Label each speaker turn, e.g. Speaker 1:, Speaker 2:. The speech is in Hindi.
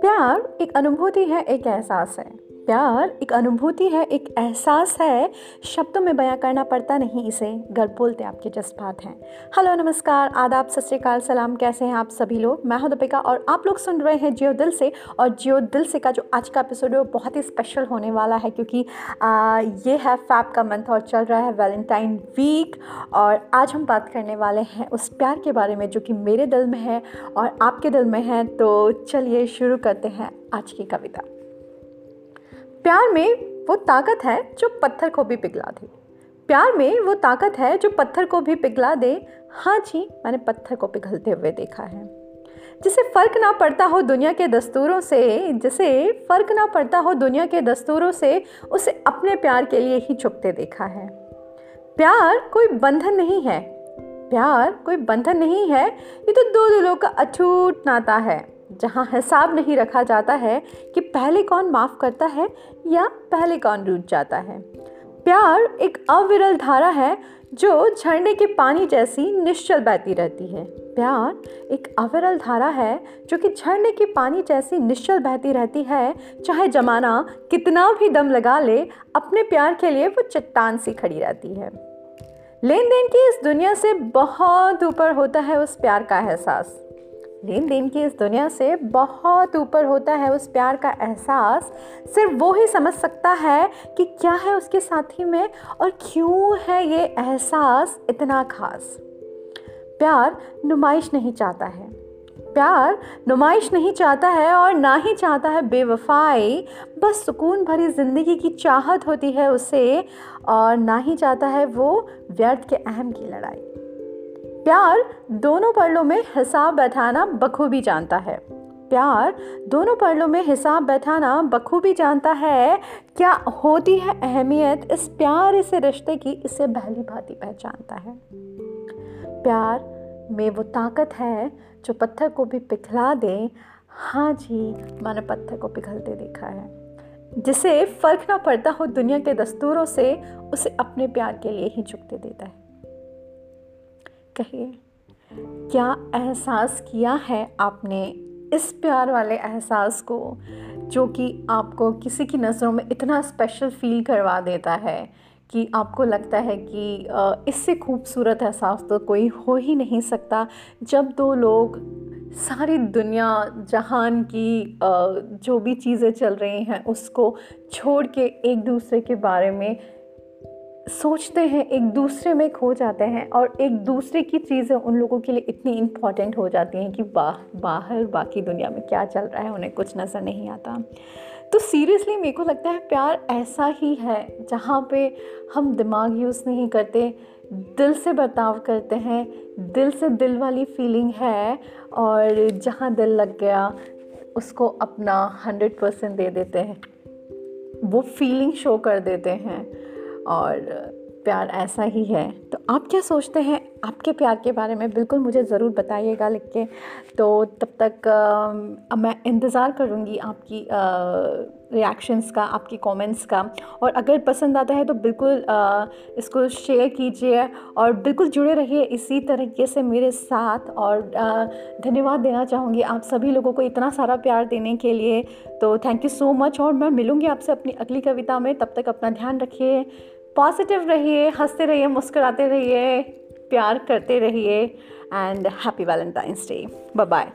Speaker 1: प्यार एक अनुभूति है एक एहसास है। प्यार एक अनुभूति है एक एहसास है। शब्दों में बयां करना पड़ता नहीं इसे घर बोलते आपके जज्बात हैं। हेलो नमस्कार आदाब सत श्रीकाल सलाम कैसे हैं आप सभी लोग? मैं हूँ दीपिका और आप लोग सुन रहे हैं जियो दिल से और जियो दिल से का जो आज का एपिसोड है वो बहुत ही स्पेशल होने वाला है क्योंकि आ, ये है फैप का मंथ और चल रहा है वैलेंटाइन वीक और आज हम बात करने वाले हैं उस प्यार के बारे में जो कि मेरे दिल में है और आपके दिल में है। तो चलिए शुरू करते हैं आज की कविता। प्यार में वो ताकत है जो पत्थर को भी पिघला दे। प्यार में वो ताकत है जो पत्थर को भी पिघला दे। हाँ जी, मैंने पत्थर को पिघलते हुए देखा है। जिसे फ़र्क ना पड़ता हो दुनिया के दस्तूरों से, जिसे फ़र्क ना पड़ता हो दुनिया के दस्तूरों से, उसे अपने प्यार के लिए ही छुपते देखा है। प्यार कोई बंधन नहीं है। प्यार कोई बंधन नहीं है। ये तो दो दिलों का अछूट नाता है। जहाँ हिसाब नहीं रखा जाता है कि पहले कौन माफ़ करता है या पहले कौन रूठ जाता है। प्यार एक अविरल धारा है जो झरने के पानी जैसी निश्चल बहती रहती है। प्यार एक अविरल धारा है जो कि झरने के पानी जैसी निश्चल बहती रहती है, चाहे जमाना कितना भी दम लगा ले, अपने प्यार के लिए वो चट्टान सी खड़ी रहती है। लेन देन की इस दुनिया से बहुत ऊपर होता है उस प्यार का एहसास। लेन देन की इस दुनिया से बहुत ऊपर होता है उस प्यार का एहसास। सिर्फ़ वो ही समझ सकता है कि क्या है उसके साथी में और क्यों है ये एहसास इतना खास। प्यार नुमाइश नहीं चाहता है। प्यार नुमाइश नहीं चाहता है और ना ही चाहता है बेवफाई, बस सुकून भरी ज़िंदगी की चाहत होती है उसे और ना ही चाहता है वो व्यर्थ के अहम की लड़ाई। प्यार दोनों पहलुओं में हिसाब बैठाना बखूबी जानता है। प्यार दोनों पहलुओं में हिसाब बैठाना बखूबी जानता है। क्या होती है अहमियत? इस प्यार से रिश्ते की इसे भली भांति पहचानता है। प्यार में वो ताकत है जो पत्थर को भी पिघला दे। हाँ जी, मैंने पत्थर को पिघलते देखा है। जिसे फ़र्क ना पड़ता हो दुनिया के दस्तूरों से, उसे अपने प्यार के लिए ही झुकते देता है। कहिए क्या एहसास किया है आपने इस प्यार वाले एहसास को, जो कि आपको किसी की नज़रों में इतना स्पेशल फील करवा देता है कि आपको लगता है कि इससे खूबसूरत एहसास तो कोई हो ही नहीं सकता? जब दो लोग सारी दुनिया जहान की जो भी चीज़ें चल रही हैं, उसको छोड़ के एक दूसरे के बारे में सोचते हैं एक दूसरे में खो जाते हैं और एक दूसरे की चीज़ें उन लोगों के लिए इतनी इंपॉर्टेंट हो जाती हैं कि बा, बाहर बाकी दुनिया में क्या चल रहा है उन्हें कुछ नज़र नहीं आता। तो सीरियसली मेरे को लगता है प्यार ऐसा ही है जहाँ पे हम दिमाग यूज़ नहीं करते दिल से बर्ताव करते हैं दिल से दिल वाली फीलिंग है और जहाँ दिल लग गया उसको अपना हंड्रेड परसेंट दे देते हैं। वो फीलिंग शो कर देते हैं। और प्यार ऐसा ही है। तो आप क्या सोचते हैं? आपके प्यार के बारे में बिल्कुल मुझे ज़रूर बताइएगा लिख के। तो तब तक आ, मैं इंतज़ार करूँगी आपकी रिएक्शंस का आपकी कमेंट्स का। और अगर पसंद आता है तो बिल्कुल आ, इसको शेयर कीजिए और बिल्कुल जुड़े रहिए इसी तरीके से मेरे साथ। और धन्यवाद देना चाहूँगी आप सभी लोगों को इतना सारा प्यार देने के लिए। तो थैंक यू सो मच और मैं मिलूँगी आपसे अपनी अगली कविता में। तब तक अपना ध्यान रखिए पॉजिटिव रहिए हँसते रहिए मुस्कराते रहिए प्यार करते रहिए। And happy Valentine's day bye bye